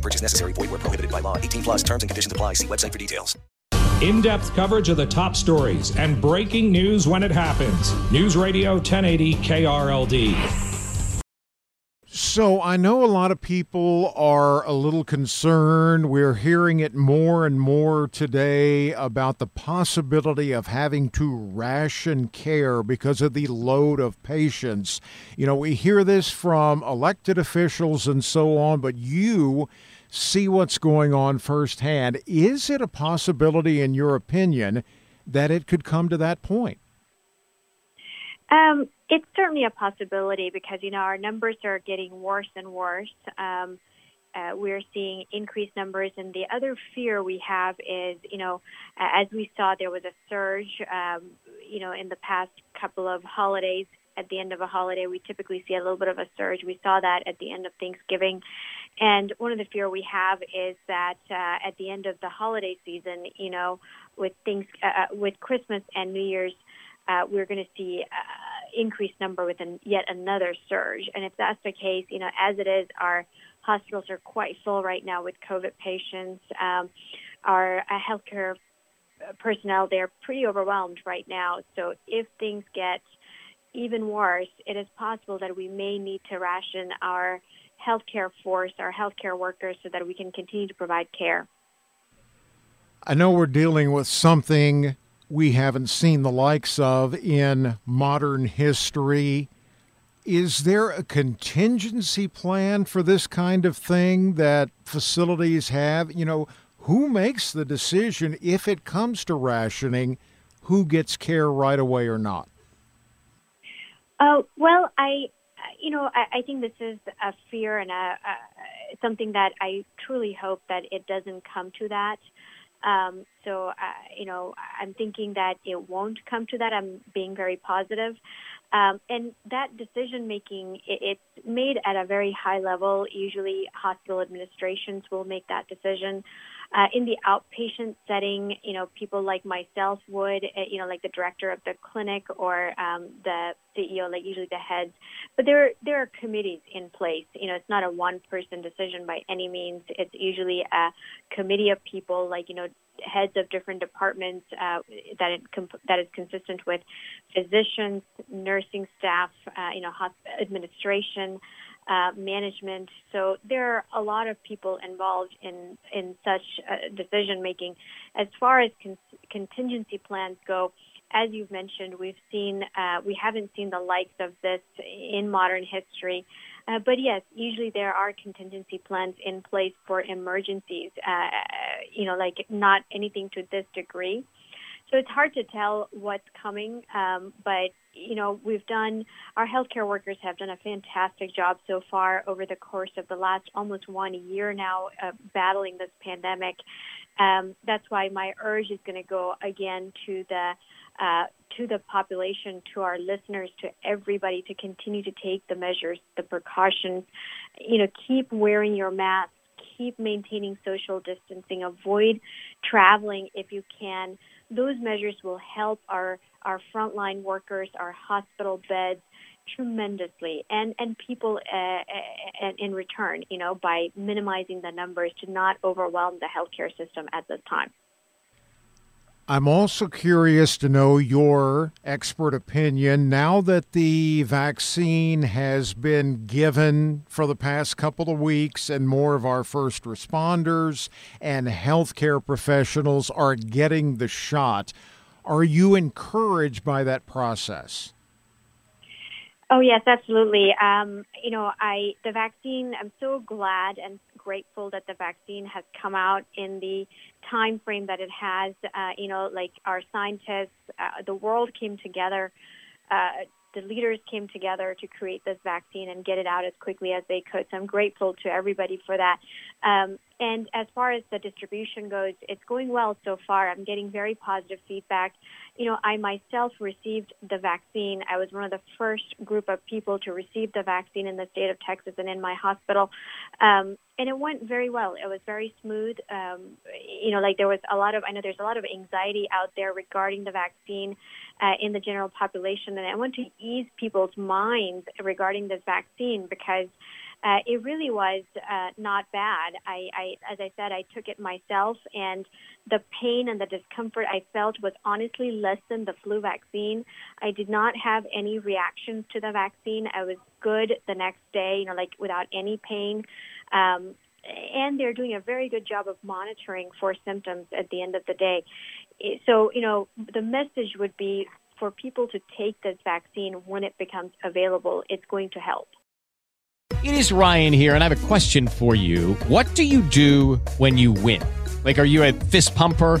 Purchase necessary. Void where prohibited by law. 18 plus terms and conditions apply. See website for details. In depth coverage of the top stories and breaking news when it happens. News Radio 1080 KRLD. So I know a lot of people are a little concerned. We're hearing it more and more today about the possibility of having to ration care because of the load of patients. You know, we hear this from elected officials and so on, but you see what's going on firsthand. Is it a possibility, in your opinion, that it could come to that point? Um, it's certainly a possibility because you know our numbers are getting worse and worse. Um, uh, we're seeing increased numbers, and the other fear we have is, you know, as we saw, there was a surge, um, you know, in the past couple of holidays. At the end of a holiday, we typically see a little bit of a surge. We saw that at the end of Thanksgiving, and one of the fear we have is that uh, at the end of the holiday season, you know, with things, uh, uh with Christmas and New Year's uh, we're going to see uh, increased number with an, yet another surge. And if that's the case, you know, as it is, our hospitals are quite full right now with COVID patients. Um, our uh, healthcare personnel, they're pretty overwhelmed right now. So if things get even worse, it is possible that we may need to ration our healthcare force, our healthcare workers, so that we can continue to provide care. I know we're dealing with something we haven't seen the likes of in modern history. Is there a contingency plan for this kind of thing that facilities have? You know, who makes the decision if it comes to rationing, who gets care right away or not? Uh, well, I, you know, I, I think this is a fear and a, a something that I truly hope that it doesn't come to that. Um, so, uh, you know, I'm thinking that it won't come to that. I'm being very positive. Um, and that decision making, it, it's made at a very high level. Usually, hospital administrations will make that decision. Uh, in the outpatient setting, you know, people like myself would, uh, you know, like the director of the clinic or um, the CEO, like usually the heads. But there, there are committees in place. You know, it's not a one-person decision by any means. It's usually a committee of people, like you know, heads of different departments uh, that it comp- that is consistent with physicians, nursing staff, uh, you know, hosp- administration uh, management. So there are a lot of people involved in in such uh, decision making. As far as con- contingency plans go, as you've mentioned, we've seen uh, we haven't seen the likes of this in modern history. Uh, but yes, usually there are contingency plans in place for emergencies. Uh, you know, like not anything to this degree. So it's hard to tell what's coming, um, but you know we've done our healthcare workers have done a fantastic job so far over the course of the last almost one year now uh, battling this pandemic. Um, that's why my urge is going to go again to the uh, to the population, to our listeners, to everybody to continue to take the measures, the precautions. You know, keep wearing your mask, keep maintaining social distancing, avoid traveling if you can those measures will help our, our frontline workers, our hospital beds tremendously and, and people uh, uh, in return, you know, by minimizing the numbers to not overwhelm the healthcare system at this time. I'm also curious to know your expert opinion now that the vaccine has been given for the past couple of weeks and more of our first responders and healthcare professionals are getting the shot. Are you encouraged by that process? Oh yes, absolutely. Um, you know, I the vaccine. I'm so glad and grateful that the vaccine has come out in the time frame that it has. Uh, you know, like our scientists, uh, the world came together. Uh, the leaders came together to create this vaccine and get it out as quickly as they could. So I'm grateful to everybody for that. Um, and as far as the distribution goes, it's going well so far. I'm getting very positive feedback. You know, I myself received the vaccine. I was one of the first group of people to receive the vaccine in the state of Texas and in my hospital. Um, and it went very well. It was very smooth. Um, you know, like there was a lot of, I know there's a lot of anxiety out there regarding the vaccine uh, in the general population. And I want to ease people's minds regarding this vaccine because uh, it really was uh, not bad. I, I, as I said, I took it myself, and the pain and the discomfort I felt was honestly less than the flu vaccine. I did not have any reactions to the vaccine. I was good the next day, you know, like without any pain. Um, and they're doing a very good job of monitoring for symptoms at the end of the day. So, you know, the message would be for people to take this vaccine when it becomes available. It's going to help. It is Ryan here, and I have a question for you. What do you do when you win? Like, are you a fist pumper?